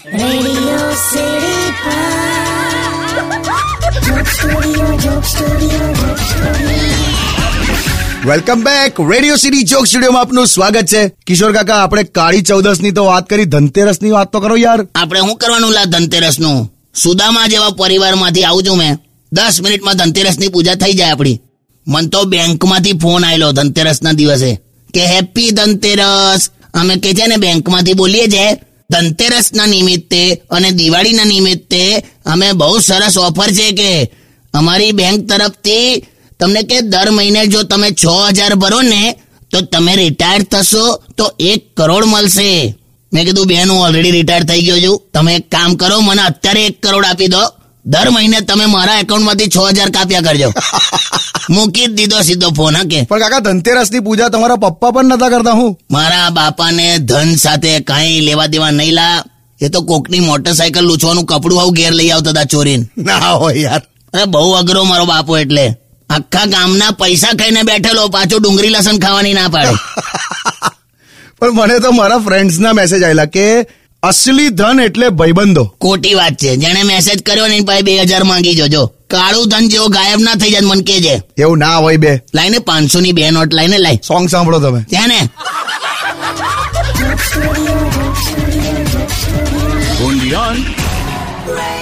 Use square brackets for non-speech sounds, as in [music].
Welcome back radio city joke સ્ટુડિયોમાં આપનું સ્વાગત છે. કિશોર કાકા, આપણે કાળી ચૌદસની તો વાત કરી ધનતેરસની વાત તો કરો યાર. આપણે શું કરવાનું લા ધનતેરસનું સુદામા જેવા પરિવારમાંથી આવું છું મેં. દસ મિનિટમાં ધનતેરસની પૂજા થઈ જાય આપણી. મન તો બેંકમાંથી ફોન આવેલો ધનતેરસના દિવસે કે હેપી ધનતેરસ. અમે કે છે ને, બેંકમાંથી બોલીએ છે ધનતેરસના નિમિત્તે અને દિવાળીના નિમિત્તે અમે બહુ સરસ ઓફર છે કે અમારી બેંક તરફથી તમને કે દર મહિને જો તમે છ હજાર ભરો ને, તો તમે રિટાયર થશો, તો એક કરોડ મળશે. મેં કીધું બેન હું ઓલરેડી રિટાયર થઈ ગયો છું. તમે એક કામ કરો, મને અત્યારે એક કરોડ આપી દો. દર મહિને તમે મારા એકાઉન્ટમાંથી છ હજાર કાપ્યા કરજો. [laughs] મૂકી જ દીધો સીધો ફોન કે? પણ કાકા ધનતેરસની પૂજા તમારા પપ્પા પણ નતા કરતા હું? મારા બાપાને ધન સાથે કઈ લેવા દેવા નહીં લા. એ તો કોકની મોટરસાયકલ લૂછવાનું કપડું આવું ઘેર લઈ આવતા હતા ચોરીને. ના હોય યાર. અરે બહુ અઘરો મારો બાપો એટલે. આખા ગામના પૈસા ખાઈને બેઠેલો પાછો ડુંગળી લસણ ખાવાની ના પાડે. [laughs] પણ મને તો મારા ફ્રેન્ડ્સ ના મેસેજ આવેલા કે અસલી ધન એટલે ભાઈબંધો ખોટી વાત છે. જેને મેસેજ કર્યો ને પાસે બે હજાર માંગી જોજો કાળું ધન જેવો ગાયબ ના થઈ જાય મન કેજે એવું ના હોય બે. લાઈને પાંચસો ની બે નોટ લાઈને લાઈ સોંગ સાંભળો તમે. ત્યાં ને Joke